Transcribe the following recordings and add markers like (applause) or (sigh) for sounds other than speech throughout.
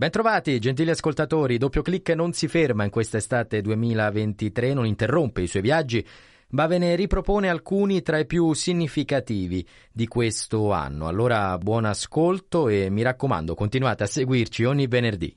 Bentrovati, gentili ascoltatori. Doppio clic non si ferma in quest'estate 2023, non interrompe i suoi viaggi, ma ve ne ripropone alcuni tra i più significativi di questo anno. Allora, buon ascolto e mi raccomando, continuate a seguirci ogni venerdì.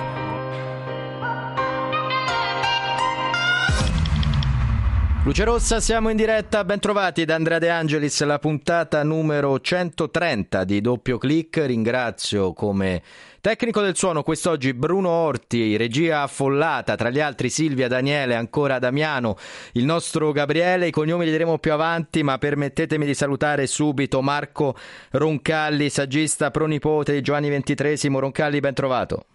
Luce Rossa, siamo in diretta, bentrovati da Andrea De Angelis, la puntata numero 130 di Doppio Clic. Ringrazio come tecnico del suono quest'oggi Bruno Orti, regia affollata, tra gli altri Silvia, Daniele, ancora Damiano, il nostro Gabriele, i cognomi li diremo più avanti, ma permettetemi di salutare subito Marco Roncalli, saggista pronipote di Giovanni XXIII. Roncalli, bentrovato.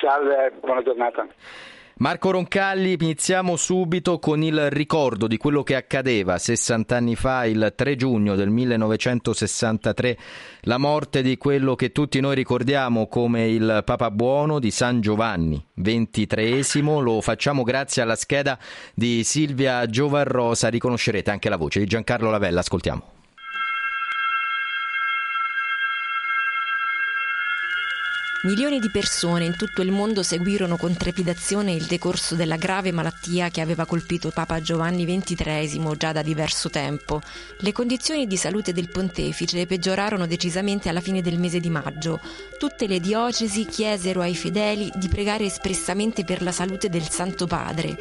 Salve, buona giornata. Marco Roncalli, iniziamo subito con il ricordo di quello che accadeva 60 anni fa, il 3 giugno del 1963, la morte di quello che tutti noi ricordiamo come il Papa Buono di San Giovanni XXIII. Lo facciamo grazie alla scheda di Silvia Giovarrosa, riconoscerete anche la voce di Giancarlo Lavella, ascoltiamo. Milioni di persone in tutto il mondo seguirono con trepidazione il decorso della grave malattia che aveva colpito Papa Giovanni XXIII già da diverso tempo. Le condizioni di salute del pontefice peggiorarono decisamente alla fine del mese di maggio. Tutte le diocesi chiesero ai fedeli di pregare espressamente per la salute del Santo Padre.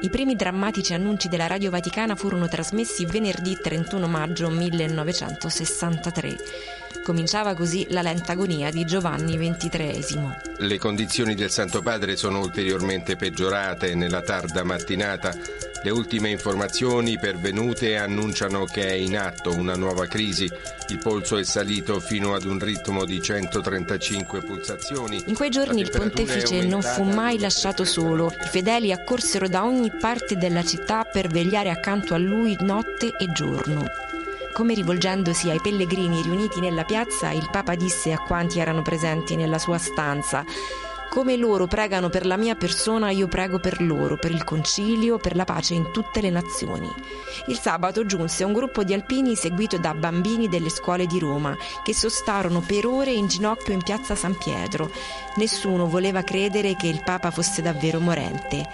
I primi drammatici annunci della Radio Vaticana furono trasmessi venerdì 31 maggio 1963. Cominciava così la lenta agonia di Giovanni XXIII. Le condizioni del Santo Padre sono ulteriormente peggiorate nella tarda mattinata. Le ultime informazioni pervenute annunciano che è in atto una nuova crisi. Il polso è salito fino ad un ritmo di 135 pulsazioni. In quei giorni il pontefice non fu mai lasciato solo. I fedeli accorsero da ogni parte della città per vegliare accanto a lui notte e giorno. Come rivolgendosi ai pellegrini riuniti nella piazza, il Papa disse a quanti erano presenti nella sua stanza come loro pregano per la mia persona, io prego per loro, per il concilio, per la pace in tutte le nazioni. Il sabato giunse un gruppo di alpini seguito da bambini delle scuole di Roma, che sostarono per ore in ginocchio in piazza San Pietro. Nessuno voleva credere che il Papa fosse davvero morente.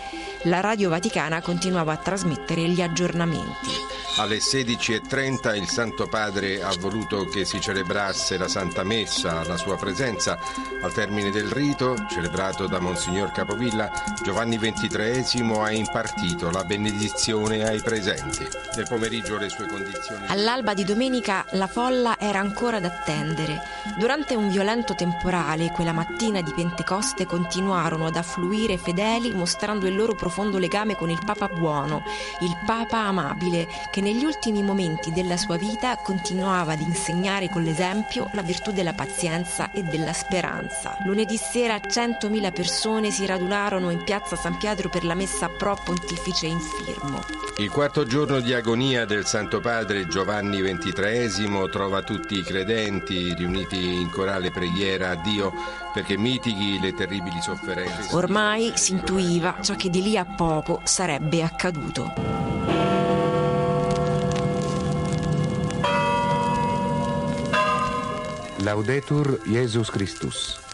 La Radio Vaticana continuava a trasmettere gli aggiornamenti. Alle 16.30 il Santo Padre ha voluto che si celebrasse la Santa Messa alla sua presenza. Al termine del rito, celebrato da Monsignor Capovilla, Giovanni XXIII ha impartito la benedizione ai presenti. Nel pomeriggio le sue condizioni... All'alba di domenica la folla era ancora da attendere. Durante un violento temporale, quella mattina di Pentecoste continuarono ad affluire fedeli mostrando il loro profondo legame con il Papa buono, il Papa amabile, che negli ultimi momenti della sua vita continuava ad insegnare con l'esempio la virtù della pazienza e della speranza. Lunedì sera 100.000 persone si radunarono in piazza San Pietro per la messa pro pontifice infirmo. Il quarto giorno di agonia del Santo Padre Giovanni XXIII trova tutti i credenti riuniti in corale preghiera a Dio perché mitighi le terribili sofferenze. Ormai si intuiva ciò che di lì a poco sarebbe accaduto. Laudetur Jesus Christus.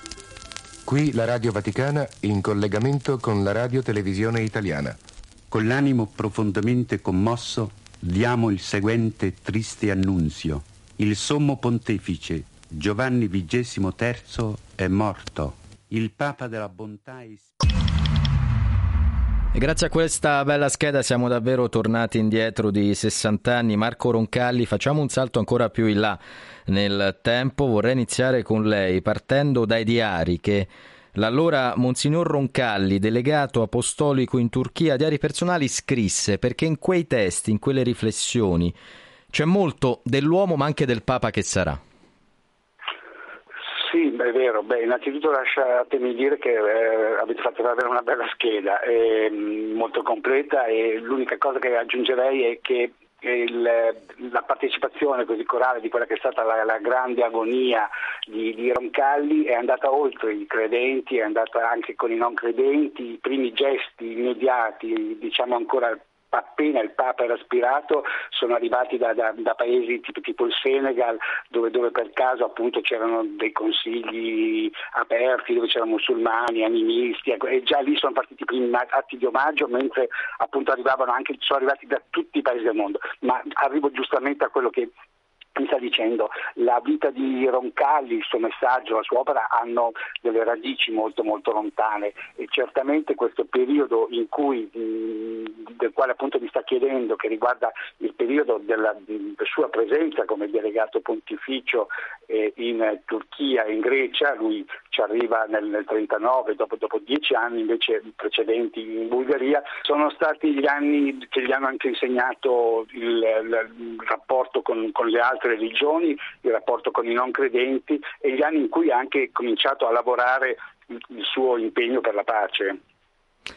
Qui la Radio Vaticana in collegamento con la Radio Televisione Italiana. Con l'animo profondamente commosso diamo il seguente triste annunzio. Il sommo pontefice Giovanni XXIII è morto. Il Papa della bontà è... E grazie a questa bella scheda siamo davvero tornati indietro di 60 anni. Marco Roncalli, facciamo un salto ancora più in là nel tempo. Vorrei iniziare con lei partendo dai diari che l'allora Monsignor Roncalli, delegato apostolico in Turchia, diari personali, scrisse perché in quei testi, in quelle riflessioni, c'è molto dell'uomo ma anche del Papa che sarà. Sì, è vero. Beh, innanzitutto lasciatemi dire che eh, avete fatto davvero una bella scheda, eh, molto completa e l'unica cosa che aggiungerei è che il, la partecipazione così corale di quella che è stata la, la grande agonia di, di, Roncalli è andata oltre i credenti, è andata anche con i non credenti, i primi gesti immediati, diciamo ancora appena il Papa era aspirato sono arrivati da, da, da paesi tipo, tipo, il Senegal dove, dove, per caso appunto c'erano dei consigli aperti dove c'erano musulmani, animisti ecco, e già lì sono partiti i primi atti di omaggio mentre appunto arrivavano anche, sono arrivati da tutti i paesi del mondo. Ma arrivo giustamente a quello che mi sta dicendo. La vita di Roncalli, il suo messaggio, la sua opera hanno delle radici molto molto lontane. E certamente questo periodo in cui, del quale appunto mi sta chiedendo, che riguarda il periodo della, sua presenza come delegato pontificio eh, in Turchia e in Grecia, lui ci arriva nel, nel 39 dopo, dopo, dieci anni invece precedenti in Bulgaria, sono stati gli anni che gli hanno anche insegnato il, il, il rapporto con, con le altre religioni, il rapporto con i non credenti e gli anni in cui ha anche cominciato a lavorare il suo impegno per la pace.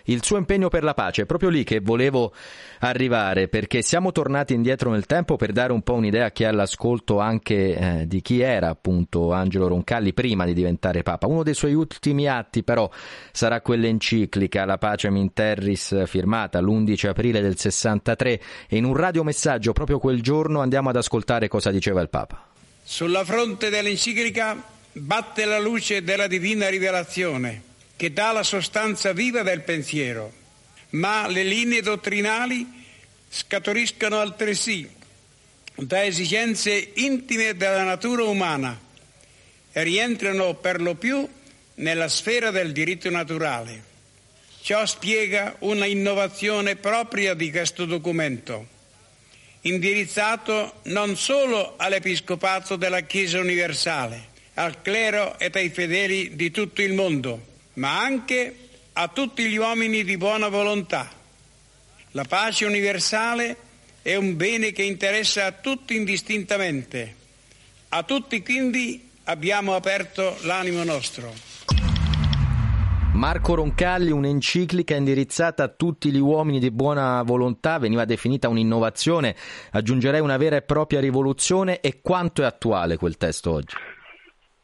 Il suo impegno per la pace, è proprio lì che volevo arrivare, perché siamo tornati indietro nel tempo per dare un po' un'idea a chi ha l'ascolto anche eh, di chi era appunto Angelo Roncalli prima di diventare Papa. Uno dei suoi ultimi atti però sarà quell'enciclica La Pace in Terris firmata l'11 aprile del 63 e in un radiomessaggio proprio quel giorno andiamo ad ascoltare cosa diceva il Papa. Sulla fronte dell'enciclica batte la luce della divina rivelazione che dà la sostanza viva del pensiero, ma le linee dottrinali scaturiscono altresì da esigenze intime della natura umana e rientrano per lo più nella sfera del diritto naturale. Ciò spiega una innovazione propria di questo documento, indirizzato non solo all'Episcopato della Chiesa universale, al clero e ai fedeli di tutto il mondo, ma anche a tutti gli uomini di buona volontà. La pace universale è un bene che interessa a tutti indistintamente. A tutti quindi abbiamo aperto l'animo nostro. Marco Roncalli, un'enciclica indirizzata a tutti gli uomini di buona volontà, veniva definita un'innovazione, aggiungerei una vera e propria rivoluzione e quanto è attuale quel testo oggi?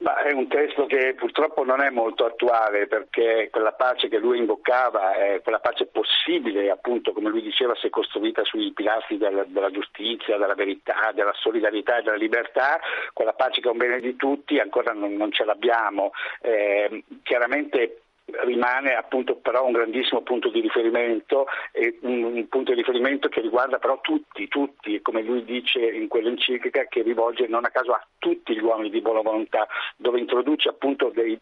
Ma è un testo che purtroppo non è molto attuale perché quella pace che lui invocava, è quella pace possibile, appunto, come lui diceva, se costruita sui pilastri della, della giustizia, della verità, della solidarietà e della libertà, quella pace che è un bene di tutti, ancora non, non ce l'abbiamo. Eh, chiaramente rimane appunto però un grandissimo punto di riferimento e un, punto di riferimento che riguarda però tutti, tutti, come lui dice in quell'enciclica che rivolge non a caso a tutti gli uomini di buona volontà, dove introduce appunto dei,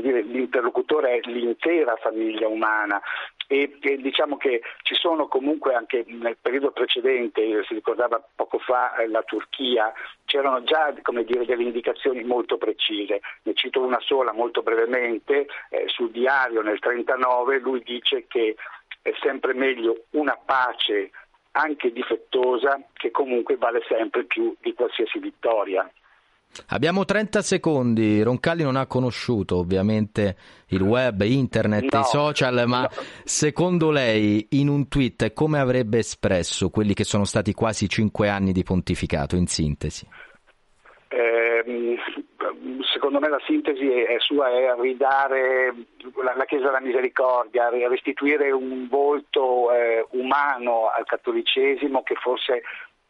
dire, l'interlocutore è l'intera famiglia umana e, e, diciamo che ci sono comunque anche nel periodo precedente, si ricordava poco fa eh, la Turchia, c'erano già dire, delle indicazioni molto precise. Ne cito una sola molto brevemente, eh, sul diario nel 1939 lui dice che è sempre meglio una pace anche difettosa che comunque vale sempre più di qualsiasi vittoria. Abbiamo 30 secondi, Roncalli non ha conosciuto ovviamente il web, internet, no, i social, ma no. secondo lei in un tweet come avrebbe espresso quelli che sono stati quasi 5 anni di pontificato in sintesi? Eh, secondo me la sintesi è, sua è ridare la, Chiesa della Misericordia, restituire un volto eh, umano al cattolicesimo che forse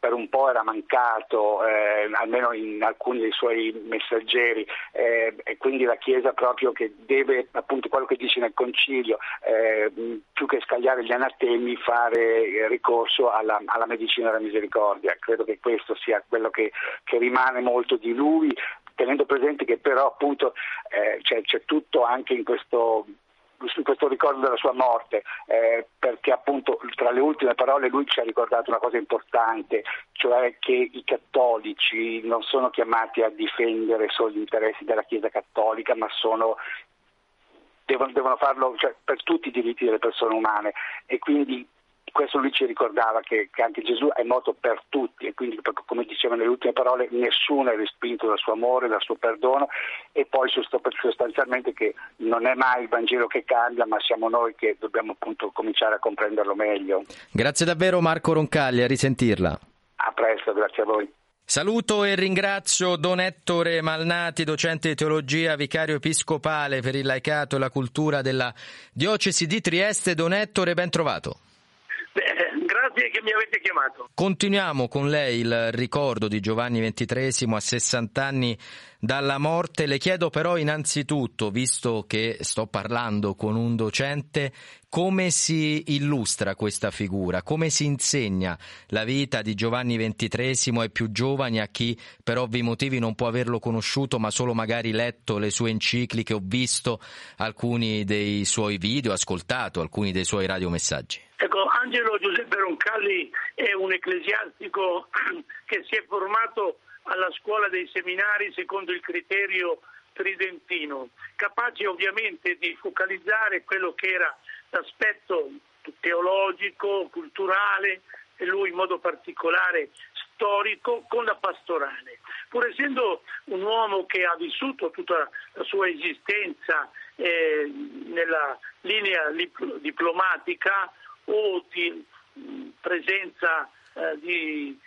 per un po' era mancato, eh, almeno in alcuni dei suoi messaggeri, eh, e quindi la Chiesa proprio che deve, appunto quello che dice nel Concilio, eh, più che scagliare gli anatemi, fare ricorso alla, alla, medicina della misericordia. Credo che questo sia quello che, che rimane molto di lui, tenendo presente che però appunto eh, c'è, c'è, tutto anche in questo in questo ricordo della sua morte, eh, perché appunto tra le ultime parole lui ci ha ricordato una cosa importante, cioè che i cattolici non sono chiamati a difendere solo gli interessi della Chiesa cattolica, ma sono Devono, devono, farlo cioè, per tutti i diritti delle persone umane. E quindi questo lui ci ricordava che, che, anche Gesù è morto per tutti e quindi come diceva nelle ultime parole nessuno è respinto dal suo amore, dal suo perdono e poi sostanzialmente che non è mai il Vangelo che cambia ma siamo noi che dobbiamo appunto cominciare a comprenderlo meglio. Grazie davvero Marco Roncagli, a risentirla. presto, grazie a voi. Saluto e ringrazio Don Ettore Malnati, docente di teologia, vicario episcopale per il laicato e la cultura della diocesi di Trieste. Don Ettore, ben trovato. Grazie che mi avete chiamato. Continuiamo con lei il ricordo di Giovanni XXIII a 60 anni dalla morte. Le chiedo però innanzitutto, visto che sto parlando con un docente, come si illustra questa figura, come si insegna la vita di Giovanni XXIII ai più giovani, a chi per ovvi motivi non può averlo conosciuto ma solo magari letto le sue encicliche o visto alcuni dei suoi video, ascoltato alcuni dei suoi radiomessaggi. Ecco, Angelo Giuseppe Roncalli è un ecclesiastico (clears throat) che si è formato alla scuola dei seminari secondo il criterio tridentino, capace ovviamente di focalizzare quello che era l'aspetto teologico, culturale e lui in modo particolare storico con la pastorale. Pur essendo un uomo che ha vissuto tutta la sua esistenza eh, nella linea diplomatica o di presenza eh, di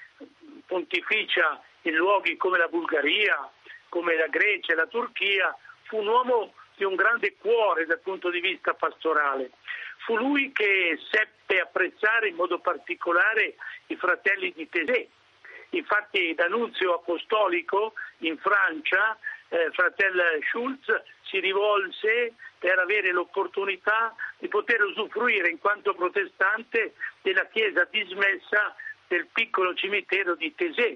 pontificia in luoghi come la Bulgaria, come la Grecia la Turchia, fu un uomo di un grande cuore dal punto di vista pastorale. Fu lui che seppe apprezzare in modo particolare i fratelli di Tesè. Infatti d'annunzio apostolico in Francia, eh, fratello Schulz si rivolse per avere l'opportunità di poter usufruire in quanto protestante della chiesa dismessa del piccolo cimitero di Tesè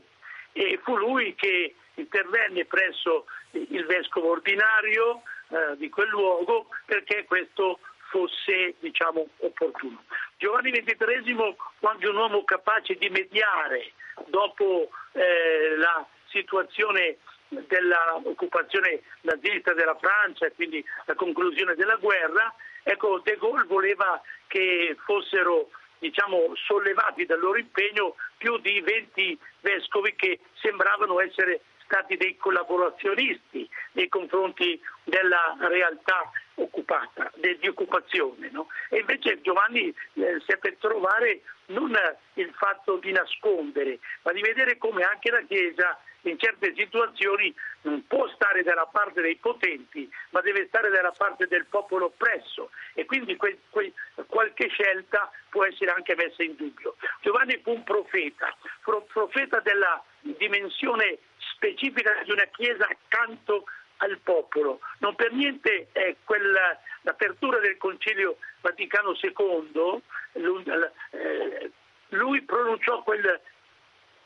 e fu lui che intervenne presso il vescovo ordinario eh, di quel luogo perché questo fosse diciamo, opportuno. Giovanni XXIII anche un uomo capace di mediare dopo eh, la situazione dell'occupazione nazista della Francia e quindi la conclusione della guerra, ecco De Gaulle voleva che fossero diciamo, sollevati dal loro impegno più di 20 vescovi che sembravano essere stati dei collaborazionisti nei confronti della realtà occupata, de, di occupazione. No? E invece Giovanni eh, seppe trovare non il fatto di nascondere, ma di vedere come anche la Chiesa in certe situazioni non può stare dalla parte dei potenti, ma deve stare dalla parte del popolo oppresso e quindi que, que, qualche scelta può essere anche messa in dubbio. Giovanni fu un profeta, pro, profeta della dimensione specifica di una chiesa accanto al popolo. Non per niente è quella, l'apertura del Concilio Vaticano II, lui, eh, lui pronunciò quel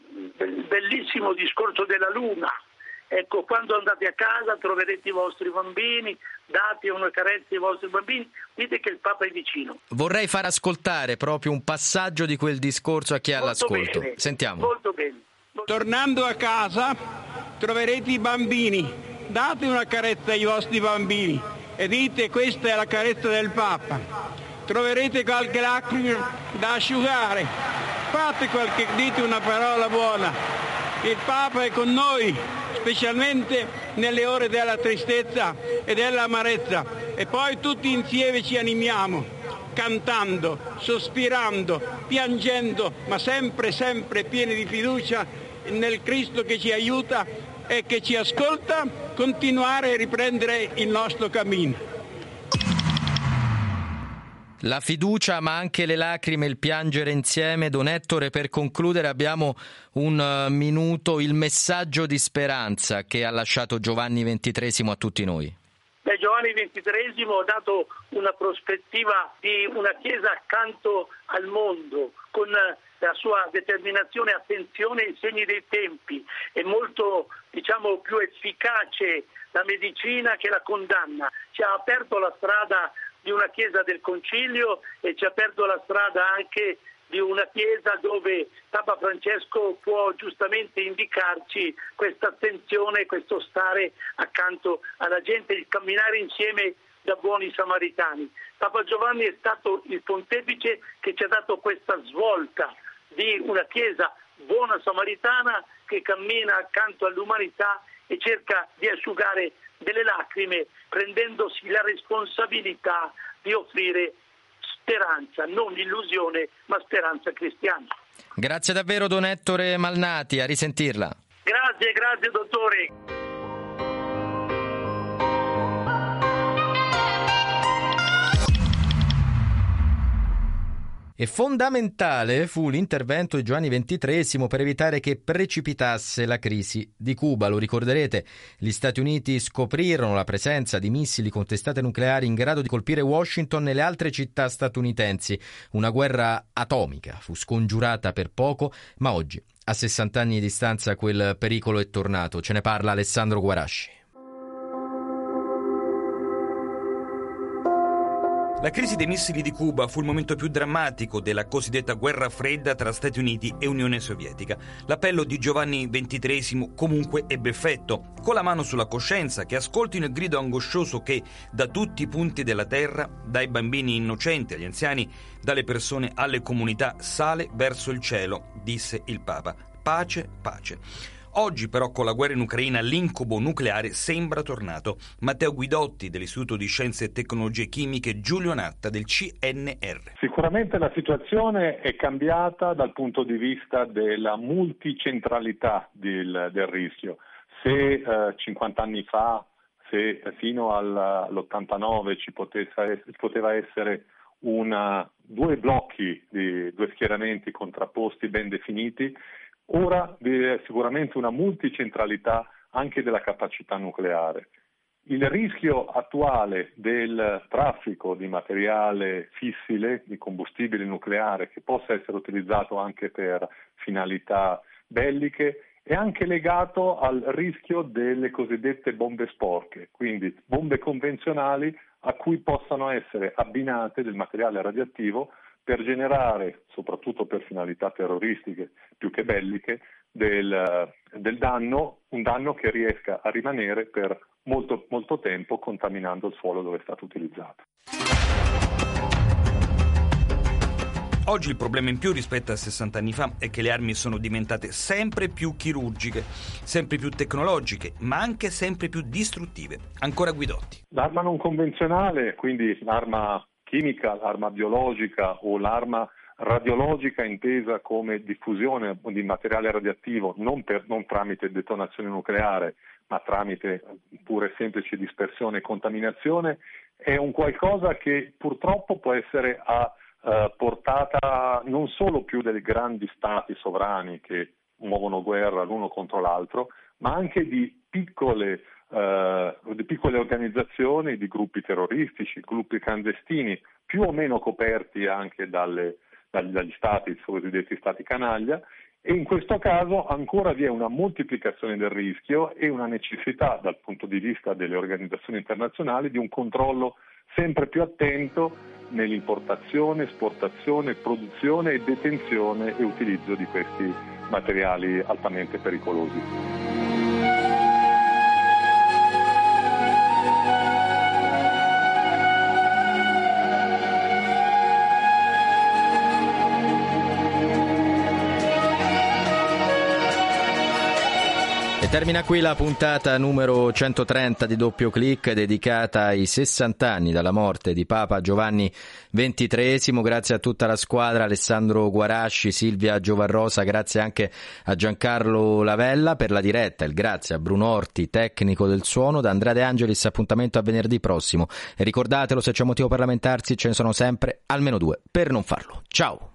bellissimo discorso della Luna. Ecco, quando andate a casa troverete i vostri bambini, date una carezza ai vostri bambini, dite che il Papa è vicino. Vorrei far ascoltare proprio un passaggio di quel discorso a chi ha l'ascolto. Bene, Sentiamo. Molto bene. Tornando a casa troverete i bambini, date una carezza ai vostri bambini e dite questa è la carezza del Papa. Troverete qualche lacrima da asciugare, fate qualche, dite una parola buona. Il Papa è con noi, specialmente nelle ore della tristezza e dell'amarezza. E poi tutti insieme ci animiamo, cantando, sospirando, piangendo, ma sempre, sempre pieni di fiducia nel Cristo che ci aiuta e che ci ascolta, continuare a riprendere il nostro cammino. La fiducia, ma anche le lacrime, il piangere insieme. Don Ettore, per concludere abbiamo un eh, minuto, il messaggio di speranza che ha lasciato Giovanni XXIII a tutti noi. Beh, Giovanni XXIII ha dato una prospettiva di una Chiesa accanto al mondo, con la sua determinazione e attenzione ai segni dei tempi. È molto diciamo, più efficace la medicina che la condanna. Ci ha aperto la strada di una chiesa del concilio e ci ha aperto la strada anche di una chiesa dove Papa Francesco può giustamente indicarci questa attenzione, questo stare accanto alla gente, il camminare insieme da buoni samaritani. Papa Giovanni è stato il pontefice che ci ha dato questa svolta di una chiesa buona samaritana che cammina accanto all'umanità e cerca di asciugare delle lacrime prendendosi la responsabilità di offrire speranza, non illusione, ma speranza cristiana. Grazie davvero Don Ettore Malnati, a risentirla. Grazie, grazie dottore. E fondamentale fu l'intervento di Giovanni XXIII per evitare che precipitasse la crisi di Cuba. Lo ricorderete, gli Stati Uniti scoprirono la presenza di missili con testate nucleari in grado di colpire Washington e le altre città statunitensi. Una guerra atomica fu scongiurata per poco, ma oggi, a 60 anni di distanza, quel pericolo è tornato. Ce ne parla Alessandro Guarasci. La crisi dei missili di Cuba fu il momento più drammatico della cosiddetta guerra fredda tra Stati Uniti e Unione Sovietica. L'appello di Giovanni XXIII comunque ebbe effetto. Con la mano sulla coscienza, che ascoltino il grido angoscioso che da tutti i punti della terra, dai bambini innocenti agli anziani, dalle persone alle comunità, sale verso il cielo, disse il Papa. Pace, pace. Oggi però con la guerra in Ucraina l'incubo nucleare sembra tornato. Matteo Guidotti dell'Istituto di Scienze e Tecnologie Chimiche, Giulio Natta del CNR. Sicuramente la situazione è cambiata dal punto di vista della multicentralità del, del rischio. Se eh, 50 anni fa, se fino all'89 ci potesse, poteva essere una, due blocchi, di, due schieramenti contrapposti ben definiti, Ora vi è sicuramente una multicentralità anche della capacità nucleare. Il rischio attuale del traffico di materiale fissile, di combustibile nucleare, che possa essere utilizzato anche per finalità belliche, è anche legato al rischio delle cosiddette bombe sporche, quindi bombe convenzionali a cui possano essere abbinate del materiale radioattivo per generare, soprattutto per finalità terroristiche più che belliche, del, del danno, un danno che riesca a rimanere per molto, molto tempo contaminando il suolo dove è stato utilizzato. Oggi il problema in più rispetto a 60 anni fa è che le armi sono diventate sempre più chirurgiche, sempre più tecnologiche, ma anche sempre più distruttive. Ancora Guidotti. L'arma non convenzionale, quindi l'arma chimica, l'arma biologica o l'arma radiologica intesa come diffusione di materiale radioattivo non, per, non tramite detonazione nucleare ma tramite pure semplice dispersione e contaminazione è un qualcosa che purtroppo può essere a eh, portata non solo più dei grandi stati sovrani che muovono guerra l'uno contro l'altro, ma anche di piccole eh, di piccole organizzazioni, di gruppi terroristici, gruppi clandestini, più o meno coperti anche dalle, dagli, dagli stati, i cosiddetti stati canaglia, e in questo caso ancora vi è una moltiplicazione del rischio e una necessità dal punto di vista delle organizzazioni internazionali di un controllo sempre più attento nell'importazione, esportazione, produzione e detenzione e utilizzo di questi materiali altamente pericolosi. Termina qui la puntata numero 130 di Doppio Clic dedicata ai 60 anni dalla morte di Papa Giovanni XXIII. Grazie a tutta la squadra, Alessandro Guarasci, Silvia Giovarrosa, grazie anche a Giancarlo Lavella per la diretta, il grazie a Bruno Orti, tecnico del suono, da Andrea De Angelis, appuntamento a venerdì prossimo. E ricordatelo, se c'è motivo per lamentarsi, ce ne sono sempre almeno due per non farlo. Ciao!